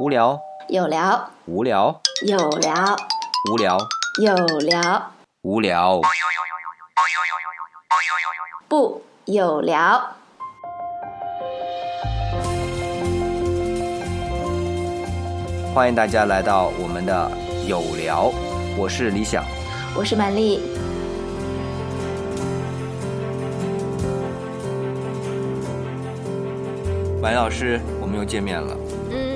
无聊，有聊，无聊，有聊，无聊，有聊，无聊。不有聊。欢迎大家来到我们的有聊，我是李想。我是满丽，马老师，我们又见面了。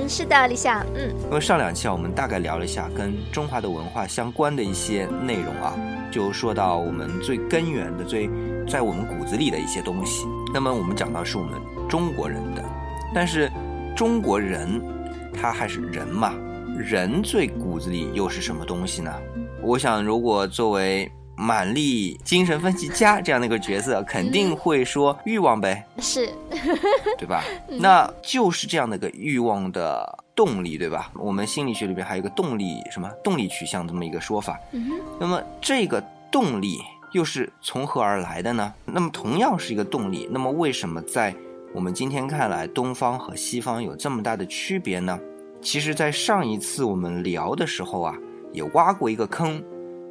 是的，李想，嗯，因为上两期啊，我们大概聊了一下跟中华的文化相关的一些内容啊，就说到我们最根源的、最在我们骨子里的一些东西。那么我们讲到是我们中国人的，但是中国人他还是人嘛，人最骨子里又是什么东西呢？我想，如果作为满力精神分析家这样的一个角色，肯定会说欲望呗，是，对吧？那就是这样的一个欲望的动力，对吧？我们心理学里边还有一个动力什么动力取向这么一个说法。嗯，那么这个动力又是从何而来的呢？那么同样是一个动力，那么为什么在我们今天看来，东方和西方有这么大的区别呢？其实，在上一次我们聊的时候啊，也挖过一个坑，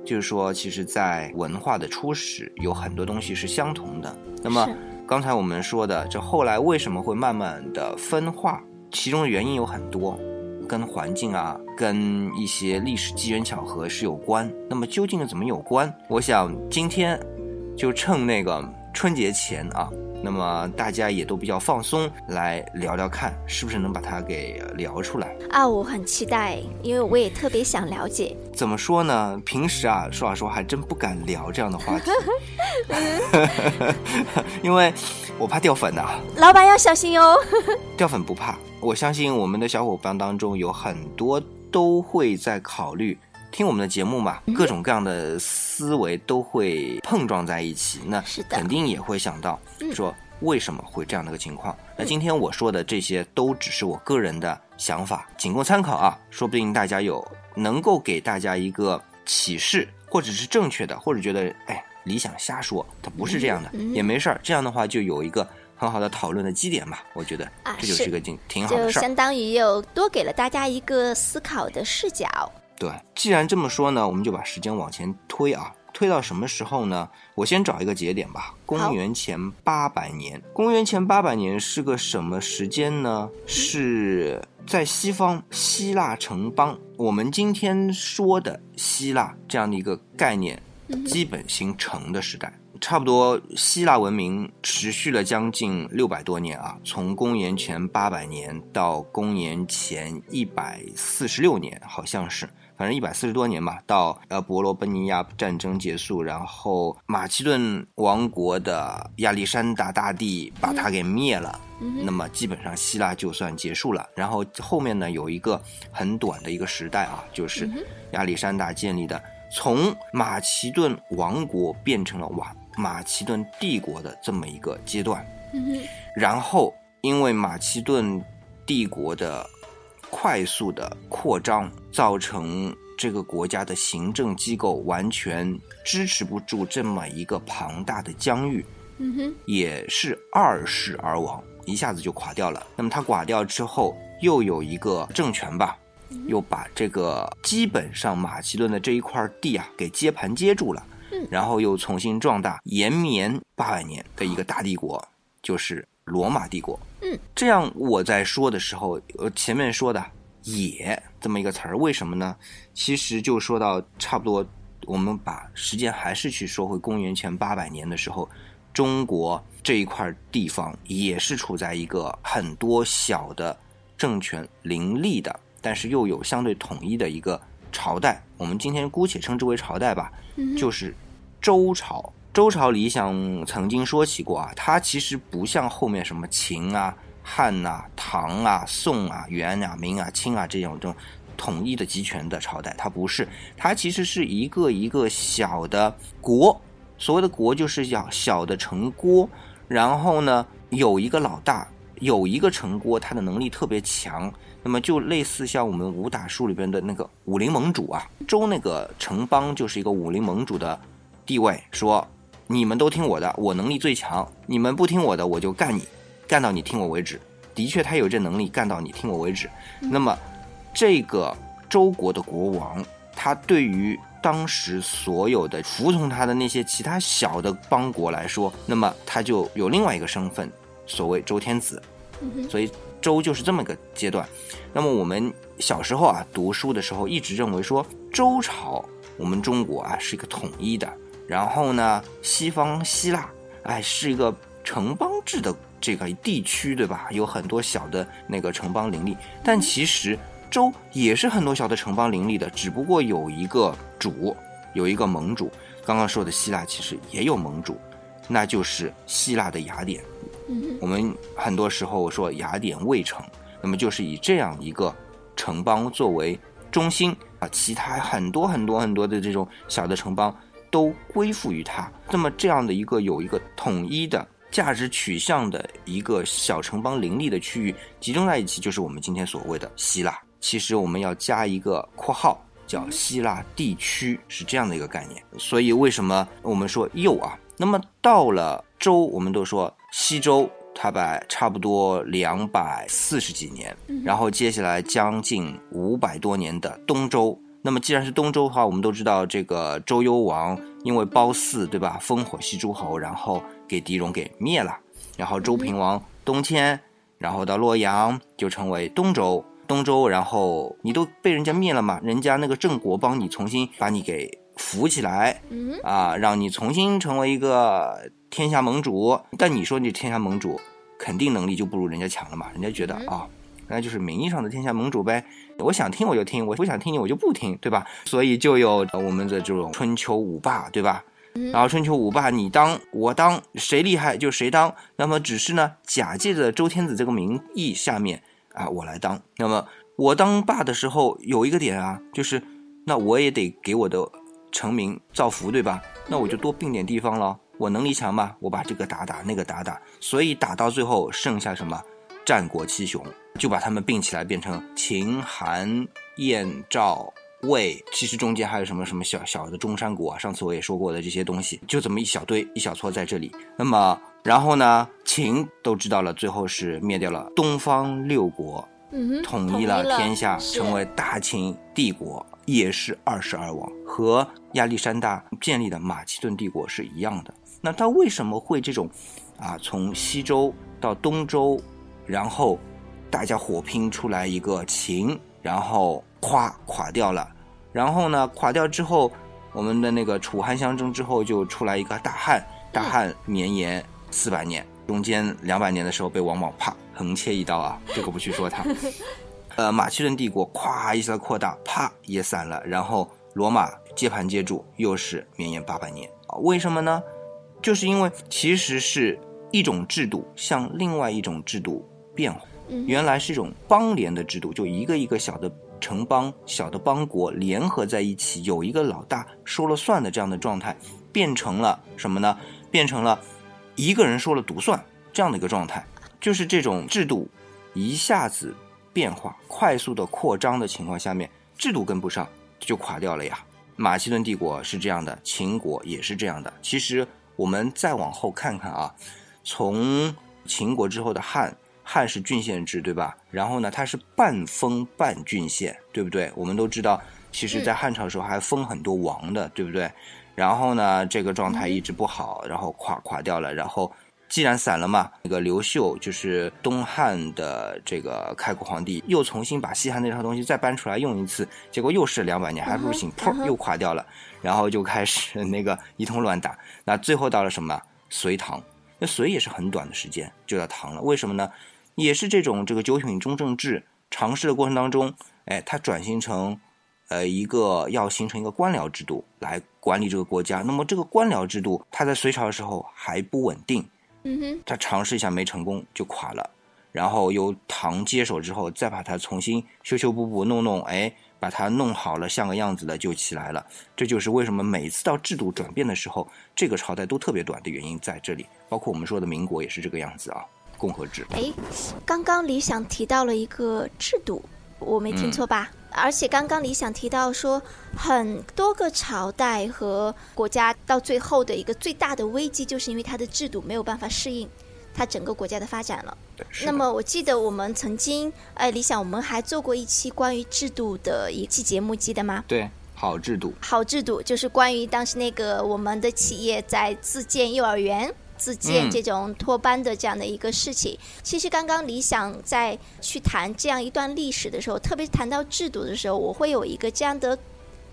就是说，其实，在文化的初始，有很多东西是相同的。那么，刚才我们说的，这后来为什么会慢慢的分化？其中的原因有很多，跟环境啊，跟一些历史机缘巧合是有关。那么究竟怎么有关？我想今天就趁那个春节前啊，那么大家也都比较放松，来聊聊看，是不是能把它给聊出来。啊，我很期待，因为我也特别想了解。怎么说呢？平时啊，说老实话，还真不敢聊这样的话题，因为我怕掉粉呐、老板要小心哦。掉粉不怕，我相信我们的小伙伴当中有很多都会在考虑听我们的节目嘛，各种各样的思维都会碰撞在一起，那肯定也会想到嗯说为什么会这样的一个情况。那今天我说的这些都只是我个人的想法，仅供参考啊，说不定大家有能够给大家一个启示，或者是正确的，或者觉得哎理想瞎说，它不是这样的，也没事儿。这样的话就有一个很好的讨论的基点吧，我觉得啊这就是是一个挺挺好的事儿。就相当于又多给了大家一个思考的视角。对，既然这么说呢，我们就把时间往前推啊，推到什么时候呢？我先找一个节点吧，公元前八百年。公元前八百年是个什么时间呢？是在西方希腊城邦，我们今天说的希腊这样的一个概念基本形成的时代。差不多，希腊文明持续了将近六百多年啊，从公元前八百年到公元前一百四十六年，好像是，反正一百四十多年吧。到呃伯罗奔尼亚战争结束，然后马其顿王国的亚历山大大帝把它给灭了，嗯那么基本上希腊就算结束了。然后后面呢有一个很短的一个时代啊，就是亚历山大建立的，从马其顿王国变成了瓦马其顿帝国的这么一个阶段。然后因为马其顿帝国的快速的扩张，造成这个国家的行政机构完全支持不住这么一个庞大的疆域，嗯哼，也是二世而亡，一下子就垮掉了。那么他垮掉之后，又有一个政权吧，又把这个基本上马其顿的这一块地啊给接盘接住了，嗯然后又重新壮大，延绵八百年的一个大帝国，就是罗马帝国。嗯，这样我在说的时候，呃，前面说的“也”这么一个词儿，为什么呢？其实就说到差不多，我们把时间还是去说回公元前八百年的时候，中国这一块地方也是处在一个很多小的政权林立的，但是又有相对统一的一个朝代。我们今天姑且称之为朝代吧，就是周朝。周朝理想曾经说起过啊，它其实不像后面什么秦啊、汉啊、唐啊、宋啊、元啊、明啊、清啊这种这种统一的集权的朝代，它不是，它其实是一个一个小的国。所谓的国就是小小的城郭，然后呢有一个老大，有一个城郭，他的能力特别强，那么就类似像我们武打书里边的那个武林盟主啊，周那个城邦就是一个武林盟主的地位，说你们都听我的，我能力最强，你们不听我的，我就干你，干到你听我为止。的确，他有这能力，干到你听我为止。那么这个周国的国王，他对于当时所有的服从他的那些其他小的邦国来说，那么他就有另外一个身份，所谓周天子。所以周就是这么个阶段。那么我们小时候啊读书的时候，一直认为说周朝我们中国啊是一个统一的，然后呢西方希腊哎是一个城邦制的这个地区，对吧？有很多小的那个城邦林立，但其实。州也是很多小的城邦林立的，只不过有一个主，有一个盟主。刚刚说的希腊其实也有盟主，那就是希腊的雅典。我们很多时候说雅典卫城，那么就是以这样一个城邦作为中心啊，其他很多很多很多的这种小的城邦都归附于它。那么这样的一个有一个统一的价值取向的一个小城邦林立的区域集中在一起，就是我们今天所谓的希腊。其实我们要加一个括号，叫希腊地区，是这样的一个概念。所以为什么我们说右啊？那么到了周，我们都说西周，它把差不多两百四十几年，然后接下来将近五百多年的东周。那么既然是东周的话，我们都知道这个周幽王因为褒姒，对吧？烽火戏诸侯，然后给狄戎给灭了。然后周平王东迁，然后到洛阳就成为东周。东周，然后你都被人家灭了嘛？人家那个郑国帮你重新把你给扶起来，啊，让你重新成为一个天下盟主。但你说你天下盟主，肯定能力就不如人家强了嘛？人家觉得啊，那就是名义上的天下盟主呗。我想听我就听，我不想听你我就不听，对吧？所以就有我们的这种春秋五霸，对吧？然后春秋五霸你当我当，谁厉害就谁当。那么只是呢，假借着周天子这个名义下面。啊，我来当。那么我当霸的时候有一个点啊，就是那我也得给我的臣民造福，对吧？那我就多并点地方了。我能力强吧，我把这个打打，那个打打，所以打到最后剩下什么？战国七雄，就把他们并起来变成秦、韩、燕、赵、魏。其实中间还有什么什么小小的中山国啊，上次我也说过的这些东西，就这么一小堆一小撮在这里。那么。然后呢，秦都知道了，最后是灭掉了东方六国，统一了天下，成为大秦帝国，也是二十二王，和亚历山大建立的马其顿帝国是一样的。那他为什么会这种，啊，从西周到东周，然后大家火拼出来一个秦，然后垮垮掉了，然后呢，垮掉之后，我们的那个楚汉相争之后就出来一个大汉，大汉绵延。四百年中间两百年的时候被王莽啪横切一刀啊，这个不去说他。呃，马其顿帝国咵一下扩大，啪也散了，然后罗马接盘接住，又是绵延八百年啊？为什么呢？就是因为其实是一种制度向另外一种制度变化，原来是一种邦联的制度，就一个一个小的城邦、小的邦国联合在一起，有一个老大说了算的这样的状态，变成了什么呢？变成了。一个人说了独算这样的一个状态，就是这种制度一下子变化、快速的扩张的情况下面，制度跟不上就垮掉了呀。马其顿帝国是这样的，秦国也是这样的。其实我们再往后看看啊，从秦国之后的汉，汉是郡县制，对吧？然后呢，它是半封半郡县，对不对？我们都知道，其实在汉朝的时候还封很多王的，对不对？然后呢，这个状态一直不好，然后垮垮掉了。然后既然散了嘛，那个刘秀就是东汉的这个开国皇帝，又重新把西汉那套东西再搬出来用一次，结果又是两百年还不行，噗又垮掉了。然后就开始 那个一通乱打。那最后到了什么？隋唐。那隋也是很短的时间就到唐了。为什么呢？也是这种这个九品中正制尝试的过程当中，哎，它转型成。呃，一个要形成一个官僚制度来管理这个国家，那么这个官僚制度，它在隋朝的时候还不稳定，嗯哼，他尝试一下没成功就垮了，然后由唐接手之后，再把它重新修修补补弄弄，哎，把它弄好了像个样子的就起来了。这就是为什么每次到制度转变的时候，这个朝代都特别短的原因在这里。包括我们说的民国也是这个样子啊，共和制。哎，刚刚李想提到了一个制度，我没听错吧？而且刚刚李想提到说，很多个朝代和国家到最后的一个最大的危机，就是因为它的制度没有办法适应。它整个国家的发展了。那么我记得我们曾经，呃，理想我们还做过一期关于制度的一期节目，记得吗？对好制度，好制度就是关于当时那个我们的企业在自建幼儿园。自建嗯。这种托班的这样的一个事情，其实刚刚理想在去谈这样一段历史的时候，特别是谈到制度的时候，我会有一个这样的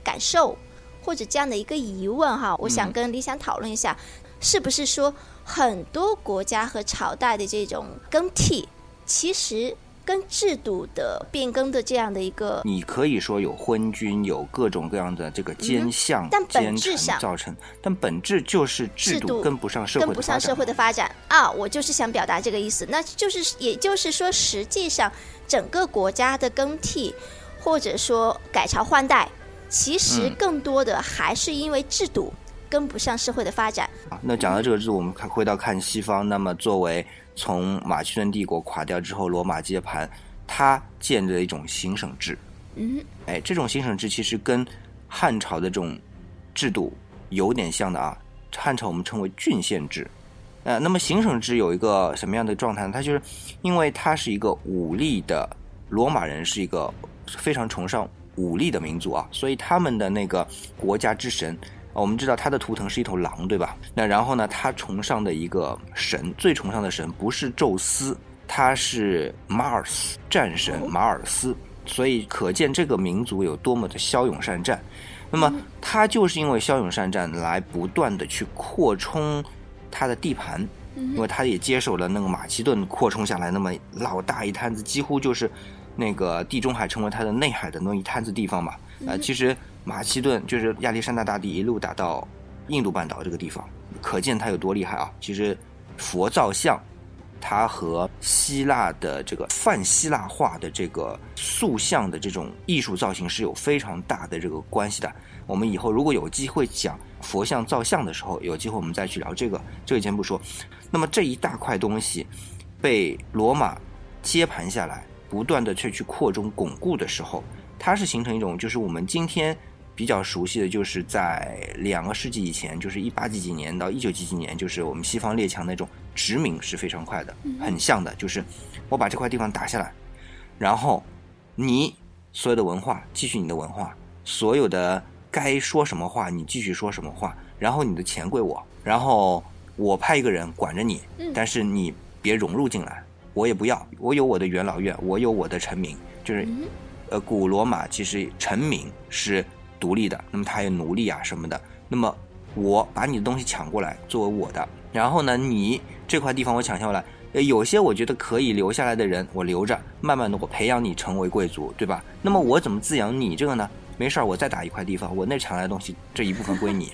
感受或者这样的一个疑问哈，我想嗯跟理想讨论一下，是不是说很多国家和朝代的这种更替，其实跟制度的变更的这样的一个你可以说有昏君，有各种各样的这个奸相、嗯但本质上造成，但本质就是制制度度跟不上社会跟的发展不上社会的发展啊，我就是想表达这个意思。那就是，也就是说，实际上整个国家的更替，或者说改朝换代，其实嗯更多的还是因为制度跟不上社会的发展。啊那讲到这个制度，我们看回到看西方，那么作为从马其顿帝国垮掉之后，罗马接盘，他建立了一种行省制。嗯，哎，这种行省制其实跟汉朝的这种制度有点像的啊。汉朝我们称为郡县制，呃，那么行省制有一个什么样的状态呢？它就是因为它是一个武力的，罗马人是一个非常崇尚武力的民族啊，所以他们的那个国家之神，啊我们知道他的图腾是一头狼，对吧？那然后呢，他崇尚的一个神，最崇尚的神不是宙斯，他是马尔斯战神马尔斯，所以可见这个民族有多么的骁勇善战。那么他就是因为骁勇善战，来不断的去扩充他的地盘，因为他也接手了那个马其顿扩充下来那么老大一摊子，几乎就是那个地中海成为他的内海的那一摊子地方嘛。呃，其实马其顿就是亚历山大大帝一路打到印度半岛这个地方，可见他有多厉害啊！其实佛造像。它和希腊的这个泛希腊化的这个塑像的这种艺术造型是有非常大的这个关系的。我们以后如果有机会讲佛像造像的时候，有机会我们再去聊这个，这个先不说。那么这一大块东西被罗马接盘下来，不断的去去扩充巩固的时候，它是形成一种就是我们今天比较熟悉的就是在两个世纪以前，就是一八几几年到一九几几年，就是我们西方列强那种殖民是非常快的，很像的，就是我把这块地方打下来，然后你所有的文化继续你的文化，所有的该说什么话你继续说什么话，然后你的钱归我，然后我派一个人管着你，但是你别融入进来，我也不要，我有我的元老院，我有我的臣民，就是呃，古罗马其实臣民是独立的，那么他有奴隶啊什么的，那么我把你的东西抢过来作为我的，然后呢，你这块地方我抢下来，呃，有些我觉得可以留下来的人我留着，慢慢的我培养你成为贵族，对吧？那么我怎么滋养你这个呢？没事儿，我再打一块地方，我那抢来的东西这一部分归你，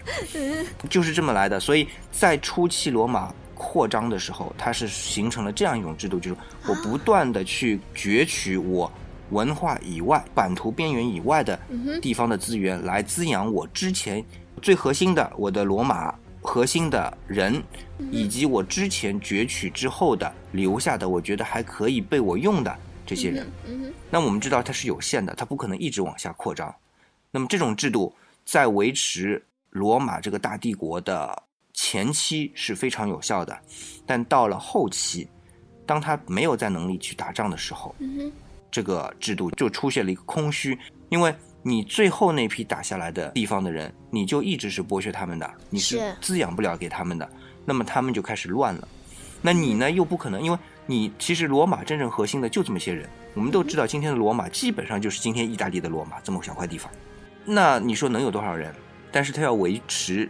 就是这么来的。所以在初期罗马扩张的时候，它是形成了这样一种制度，就是我不断的去攫取我文化以外、版图边缘以外的地方的资源，来滋养我之前最核心的我的罗马核心的人，以及我之前攫取之后的留下的，我觉得还可以被我用的这些人。那我们知道它是有限的，它不可能一直往下扩张。那么这种制度在维持罗马这个大帝国的前期是非常有效的，但到了后期，当他没有再能力去打仗的时候，这个制度就出现了一个空虚，因为你最后那批打下来的地方的人，你就一直是剥削他们的，你是是滋养不了给他们的，那么他们就开始乱了。那你呢又不可能，因为你其实罗马真正核心的就这么些人，我们都知道今天的罗马基本上就是今天意大利的罗马这么小块地方。那你说能有多少人？但是他要维持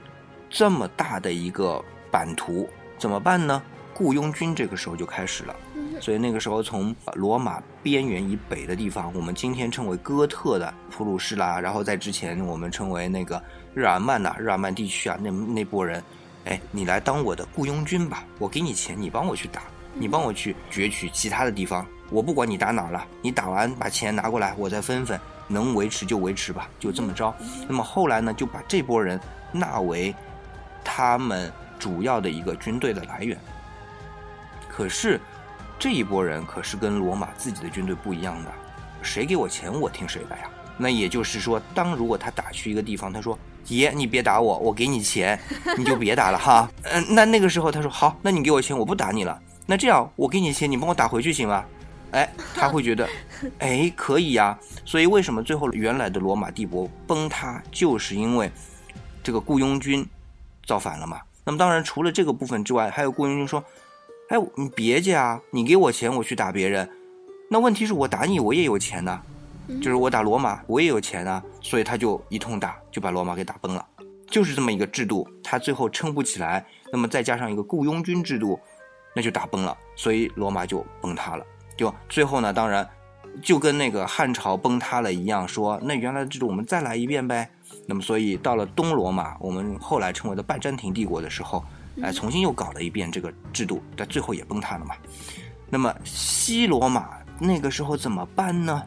这么大的一个版图，怎么办呢？雇佣军这个时候就开始了。所以那个时候，从罗马边缘以北的地方，我们今天称为哥特的普鲁士啦，然后在之前我们称为那个日耳曼呐、日耳曼地区啊，那那波人，哎，你来当我的雇佣军吧，我给你钱，你帮我去打，你帮我去攫取其他的地方，我不管你打哪了，你打完把钱拿过来，我再分分，能维持就维持吧，就这么着。那么后来呢，就把这波人纳为他们主要的一个军队的来源。可是这一波人可是跟罗马自己的军队不一样的，谁给我钱我听谁的呀。那也就是说，当如果他打去一个地方，他说：“爷，你别打我，我给你钱，你就别打了哈。”嗯，那那个时候他说：“好，那你给我钱，我不打你了。”那这样我给你钱，你帮我打回去行吗？哎，他会觉得，哎，可以呀。所以为什么最后原来的罗马帝国崩塌，就是因为这个雇佣军造反了嘛？那么当然，除了这个部分之外，还有雇佣军说，哎，你别介啊，你给我钱，我去打别人。那问题是我打你，我也有钱呐，就是我打罗马，我也有钱啊。所以他就一通打，就把罗马给打崩了。就是这么一个制度，他最后撑不起来，那么再加上一个雇佣军制度，那就打崩了，所以罗马就崩塌了。就最后呢，当然就跟那个汉朝崩塌了一样，说那原来的制度我们再来一遍呗。那么所以到了东罗马，我们后来称为的拜占庭帝国的时候，哎，重新又搞了一遍这个制度，但最后也崩塌了嘛。那么西罗马那个时候怎么办呢？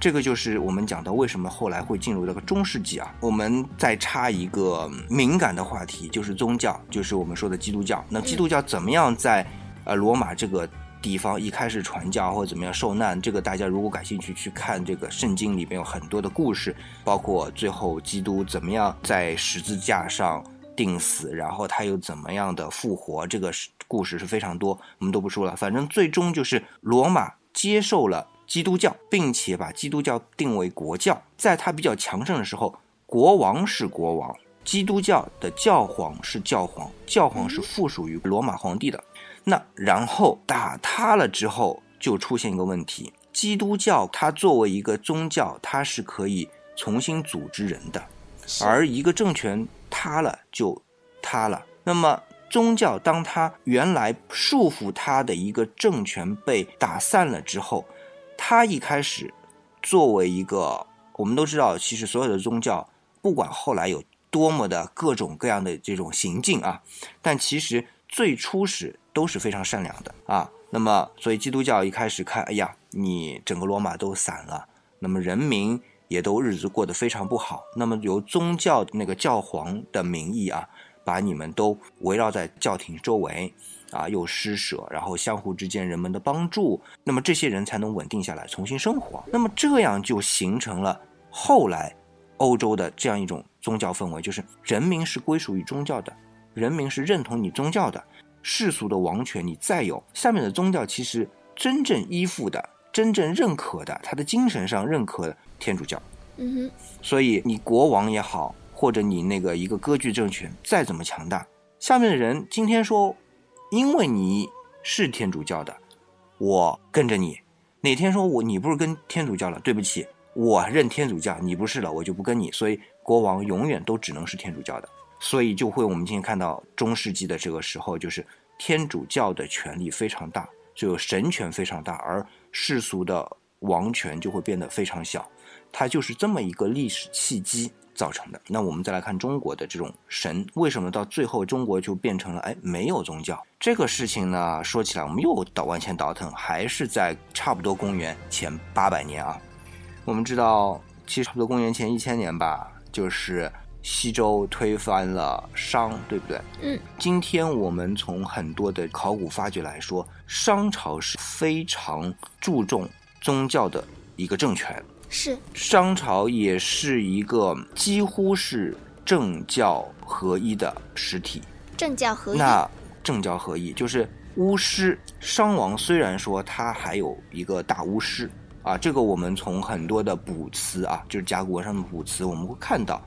这个就是我们讲到为什么后来会进入这个中世纪啊。我们再插一个敏感的话题，就是宗教，就是我们说的基督教。那基督教怎么样在呃罗马这个？地方一开始传教或者怎么样受难，这个大家如果感兴趣去看这个圣经里边有很多的故事，包括最后基督怎么样在十字架上钉死，然后他又怎么样的复活，这个故事是非常多，我们都不说了。反正最终就是罗马接受了基督教，并且把基督教定为国教，在他比较强盛的时候，国王是国王，基督教的教皇是教皇，教皇是附属于罗马皇帝的。那然后打塌了之后，就出现一个问题：基督教它作为一个宗教，它是可以重新组织人的，而一个政权塌了就塌了。那么宗教当他原来束缚他的一个政权被打散了之后，他一开始作为一个，我们都知道，其实所有的宗教，不管后来有多么的各种各样的这种行径啊，但其实最初始。都是非常善良的啊，那么所以基督教一开始看，哎呀，你整个罗马都散了，那么人民也都日子过得非常不好，那么由宗教那个教皇的名义啊，把你们都围绕在教廷周围啊，又施舍，然后相互之间人们的帮助，那么这些人才能稳定下来，重新生活，那么这样就形成了后来欧洲的这样一种宗教氛围，就是人民是归属于宗教的，人民是认同你宗教的。世俗的王权你再有，下面的宗教其实真正依附的、真正认可的，他的精神上认可的天主教。嗯哼。所以你国王也好，或者你那个一个割据政权再怎么强大，下面的人今天说，因为你是天主教的，我跟着你；哪天说我你不是跟天主教了，对不起，我认天主教，你不是了，我就不跟你。所以国王永远都只能是天主教的。所以就会我们今天看到中世纪的这个时候，就是天主教的权力非常大，就神权非常大，而世俗的王权就会变得非常小。它就是这么一个历史契机造成的。那我们再来看中国的这种神，为什么到最后中国就变成了哎没有宗教这个事情呢？说起来我们又倒往前倒腾，还是在差不多公元前八百年啊。我们知道，其实差不多公元前一千年吧，就是。西周推翻了商，对不对？嗯。今天我们从很多的考古发掘来说，商朝是非常注重宗教的一个政权。是。商朝也是一个几乎是政教合一的实体。政教合一。那政教合一就是巫师。商王虽然说他还有一个大巫师啊，这个我们从很多的卜辞啊，就是甲骨文上的卜辞，我们会看到。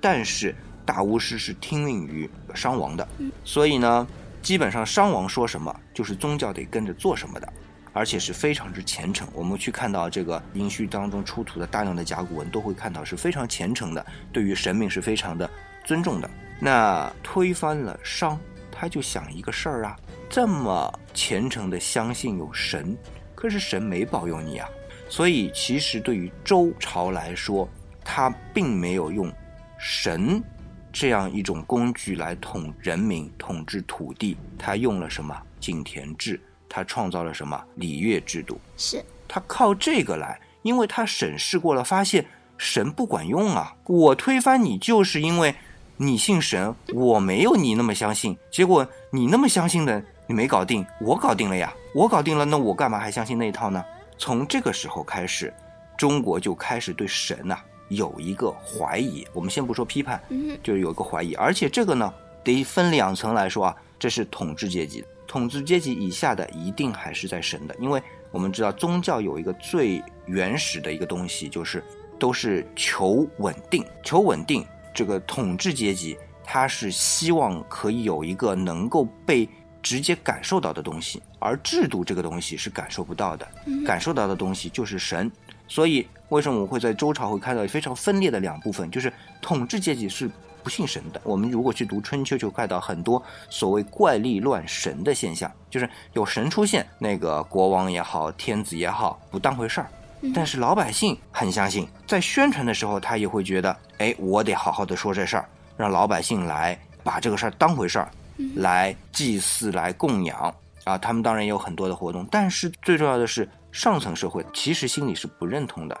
但是大巫师是听命于商王的，所以呢，基本上商王说什么，就是宗教得跟着做什么的，而且是非常之虔诚。我们去看到这个殷墟当中出土的大量的甲骨文，都会看到是非常虔诚的，对于神明是非常的尊重的。那推翻了商，他就想一个事儿啊，这么虔诚的相信有神，可是神没保佑你啊。所以其实对于周朝来说，他并没有用。神这样一种工具来统人民、统治土地，他用了什么井田制？他创造了什么礼乐制度？是他靠这个来，因为他审视过了，发现神不管用啊！我推翻你，就是因为你信神，我没有你那么相信。结果你那么相信的，你没搞定，我搞定了呀！我搞定了，那我干嘛还相信那一套呢？从这个时候开始，中国就开始对神呐。有一个怀疑，我们先不说批判，就是有一个怀疑，而且这个呢，得分两层来说啊。这是统治阶级，统治阶级以下的一定还是在神的，因为我们知道宗教有一个最原始的一个东西，就是都是求稳定，求稳定。这个统治阶级他是希望可以有一个能够被直接感受到的东西，而制度这个东西是感受不到的，感受到的东西就是神。所以为什么我会在周朝会看到非常分裂的两部分，就是统治阶级是。不信神的，我们如果去读春秋，就看到很多所谓怪力乱神的现象，就是有神出现，那个国王也好，天子也好，不当回事儿。但是老百姓很相信，在宣传的时候，他也会觉得，哎，我得好好的说这事儿，让老百姓来把这个事儿当回事儿，来祭祀，来供养啊。他们当然也有很多的活动，但是最重要的是，上层社会其实心里是不认同的，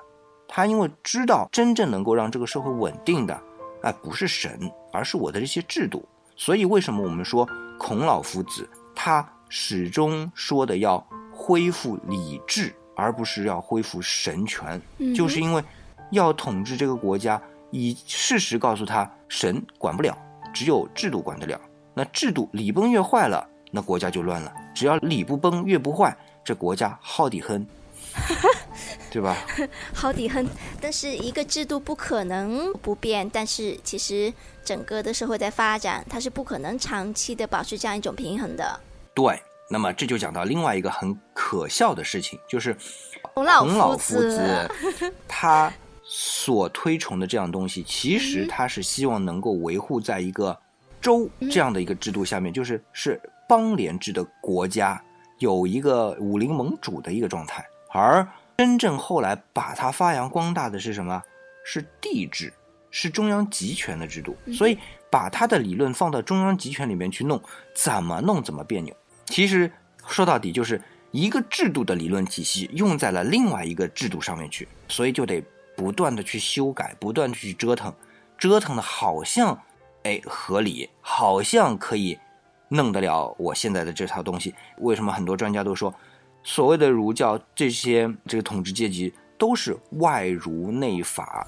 他因为知道真正能够让这个社会稳定的。哎，不是神，而是我的这些制度。所以，为什么我们说孔老夫子他始终说的要恢复礼制，而不是要恢复神权？就是因为要统治这个国家，以事实告诉他，神管不了，只有制度管得了。那制度礼崩乐坏了，那国家就乱了。只要礼不崩，乐不坏，这国家好得很。对吧？好底很，但是一个制度不可能不变，但是其实整个的社会在发展，它是不可能长期的保持这样一种平衡的。对，那么这就讲到另外一个很可笑的事情，就是孔老夫子 他所推崇的这样东西，其实他是希望能够维护在一个州这样的一个制度下面，就是是邦联制的国家，有一个武林盟主的一个状态，而。真正后来把它发扬光大的是什么？是帝制，是中央集权的制度。所以把他的理论放到中央集权里面去弄，怎么弄怎么别扭。其实说到底就是一个制度的理论体系用在了另外一个制度上面去，所以就得不断的去修改，不断的去折腾，折腾的好像哎合理，好像可以弄得了我现在的这套东西。为什么很多专家都说？所谓的儒教，这些这个统治阶级都是外儒内法，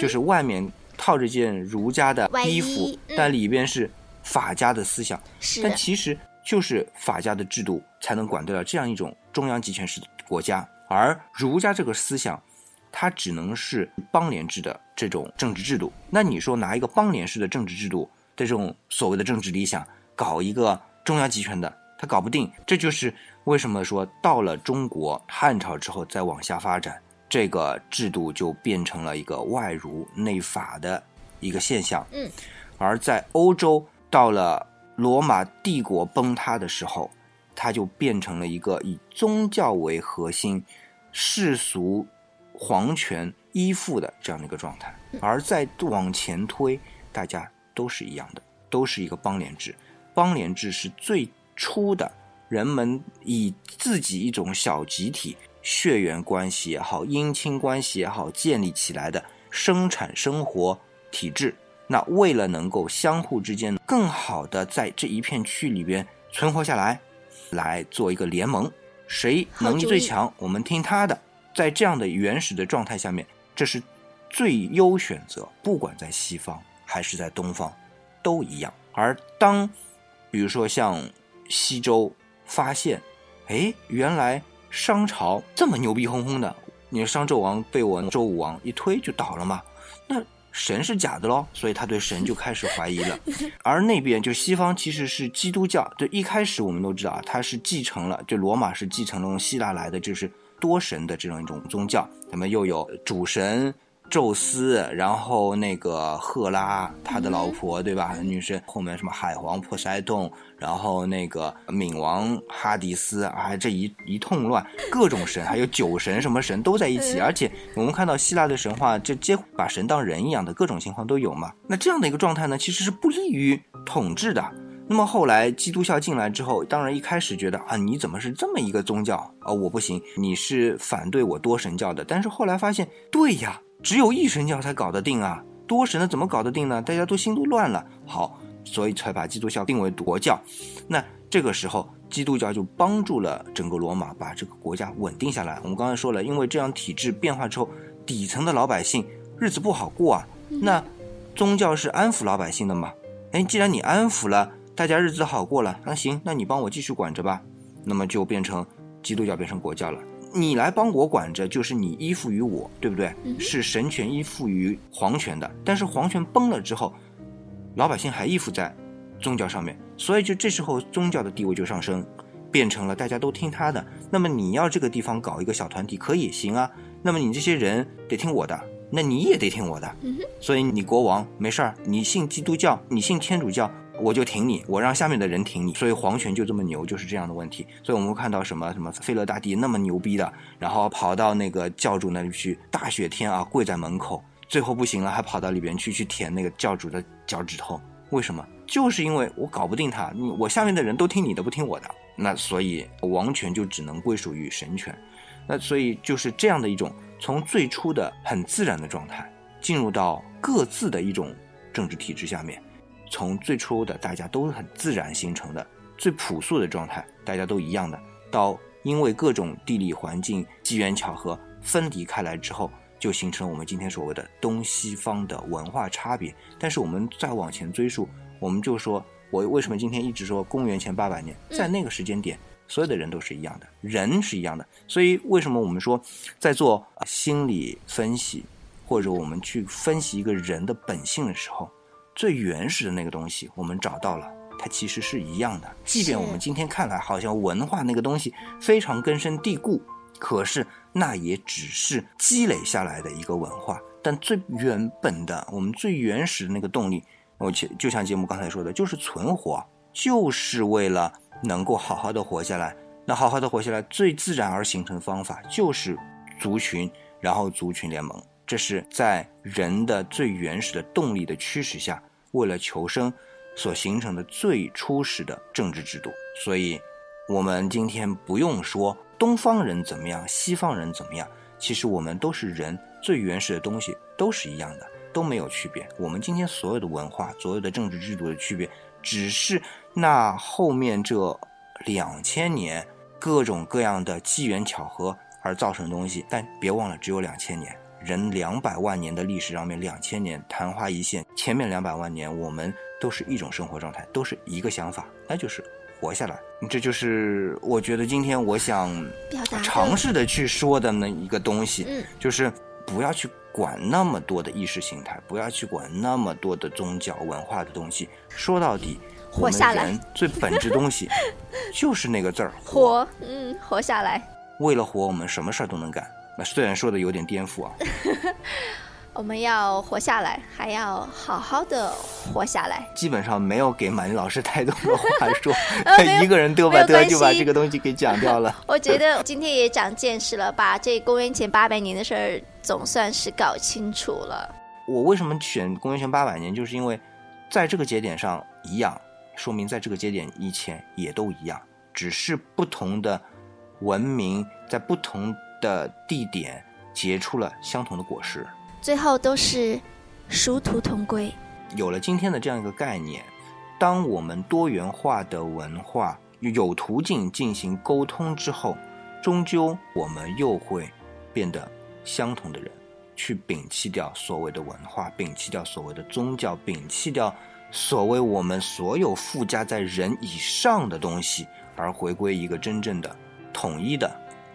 就是外面套着件儒家的衣服，但里边是法家的思想。但其实就是法家的制度才能管得了这样一种中央集权式的国家，而儒家这个思想，它只能是邦联制的这种政治制度。那你说拿一个邦联式的政治制度的这种所谓的政治理想，搞一个中央集权的，他搞不定。这就是。为什么说到了中国汉朝之后再往下发展，这个制度就变成了一个外儒内法的一个现象？嗯，而在欧洲到了罗马帝国崩塌的时候，它就变成了一个以宗教为核心、世俗皇权依附的这样的一个状态。而在往前推，大家都是一样的，都是一个邦联制。邦联制是最初的。人们以自己一种小集体、血缘关系也好、姻亲关系也好建立起来的生产生活体制，那为了能够相互之间更好的在这一片区里边存活下来，来做一个联盟，谁能力最强，我们听他的。在这样的原始的状态下面，这是最优选择，不管在西方还是在东方，都一样。而当，比如说像西周。发现，哎，原来商朝这么牛逼哄哄的，你商纣王被我周武王一推就倒了嘛？那神是假的喽，所以他对神就开始怀疑了。而那边就西方其实是基督教，就一开始我们都知道啊，他是继承了，就罗马是继承了从希腊来的，就是多神的这样一种宗教，他们又有主神。宙斯，然后那个赫拉，他的老婆，对吧？女神后面什么海皇波塞冬，然后那个冥王哈迪斯，啊，这一一通乱，各种神，还有酒神，什么神都在一起。而且我们看到希腊的神话，就几乎把神当人一样的各种情况都有嘛。那这样的一个状态呢，其实是不利于统治的。那么后来基督教进来之后，当然一开始觉得啊，你怎么是这么一个宗教啊？我不行，你是反对我多神教的。但是后来发现，对呀。只有一神教才搞得定啊，多神的怎么搞得定呢？大家都心都乱了。好，所以才把基督教定为国教。那这个时候，基督教就帮助了整个罗马把这个国家稳定下来。我们刚才说了，因为这样体制变化之后，底层的老百姓日子不好过啊。那宗教是安抚老百姓的嘛？哎，既然你安抚了。大家日子好过了，那行，那你帮我继续管着吧。那么就变成基督教变成国教了。你来帮我管着，就是你依附于我，对不对？是神权依附于皇权的。但是皇权崩了之后，老百姓还依附在宗教上面，所以就这时候宗教的地位就上升，变成了大家都听他的。那么你要这个地方搞一个小团体，可以行啊。那么你这些人得听我的，那你也得听我的。所以你国王没事儿，你信基督教，你信天主教。我就挺你，我让下面的人挺你，所以皇权就这么牛，就是这样的问题。所以我们会看到什么什么费勒大帝那么牛逼的，然后跑到那个教主那里去，大雪天啊，跪在门口，最后不行了，还跑到里边去去舔那个教主的脚趾头。为什么？就是因为我搞不定他，我下面的人都听你的，不听我的，那所以王权就只能归属于神权。那所以就是这样的一种从最初的很自然的状态，进入到各自的一种政治体制下面。从最初的大家都很自然形成的最朴素的状态，大家都一样的，到因为各种地理环境、机缘巧合分离开来之后，就形成了我们今天所谓的东西方的文化差别。但是我们再往前追溯，我们就说，我为什么今天一直说公元前八百年，在那个时间点，所有的人都是一样的，人是一样的。所以为什么我们说，在做心理分析，或者我们去分析一个人的本性的时候？最原始的那个东西，我们找到了，它其实是一样的。即便我们今天看来好像文化那个东西非常根深蒂固，可是那也只是积累下来的一个文化。但最原本的，我们最原始的那个动力，我且就像节目刚才说的，就是存活，就是为了能够好好的活下来。那好好的活下来，最自然而形成的方法就是族群，然后族群联盟。这是在人的最原始的动力的驱使下。为了求生，所形成的最初始的政治制度。所以，我们今天不用说东方人怎么样，西方人怎么样，其实我们都是人最原始的东西，都是一样的，都没有区别。我们今天所有的文化，所有的政治制度的区别，只是那后面这两千年各种各样的机缘巧合而造成的东西。但别忘了，只有两千年。人两百万年的历史上面，两千年昙花一现。前面两百万年，我们都是一种生活状态，都是一个想法，那就是活下来。这就是我觉得今天我想尝试的去说的那一个东西，就是不要去管那么多的意识形态，不要去管那么多的宗教文化的东西。说到底，活下来最本质东西 就是那个字儿，活。嗯，活下来。为了活，我们什么事儿都能干。虽然说的有点颠覆啊，我们要活下来，还要好好的活下来。基本上没有给马林老师太多的话说，他一个人嘚吧嘚就把这个东西给讲掉了。我觉得今天也长见识了，把这公元前八百年的事儿总算是搞清楚了。我为什么选公元前八百年？就是因为在这个节点上一样，说明在这个节点以前也都一样，只是不同的文明在不同。的地点结出了相同的果实，最后都是殊途同归。有了今天的这样一个概念，当我们多元化的文化有途径进行沟通之后，终究我们又会变得相同的人，去摒弃掉所谓的文化，摒弃掉所谓的宗教，摒弃掉所谓我们所有附加在人以上的东西，而回归一个真正的统一的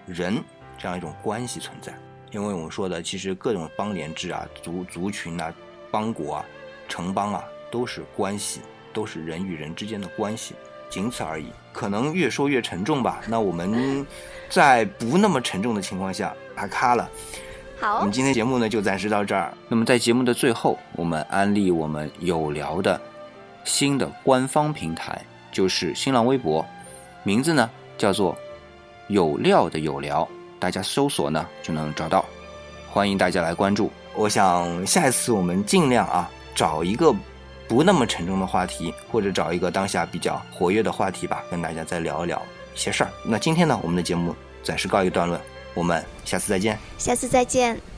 人。这样一种关系存在，因为我们说的，其实各种邦联制啊、族族群啊、邦国啊、城邦啊，都是关系，都是人与人之间的关系，仅此而已。可能越说越沉重吧。那我们 在不那么沉重的情况下，打卡了。好，我们今天节目呢就暂时到这儿。那么在节目的最后，我们安利我们有聊的新的官方平台，就是新浪微博，名字呢叫做有料的有聊。大家搜索呢就能找到，欢迎大家来关注。我想下一次我们尽量啊找一个不那么沉重的话题，或者找一个当下比较活跃的话题吧，跟大家再聊一聊一些事儿。那今天呢，我们的节目暂时告一段落，我们下次再见。下次再见。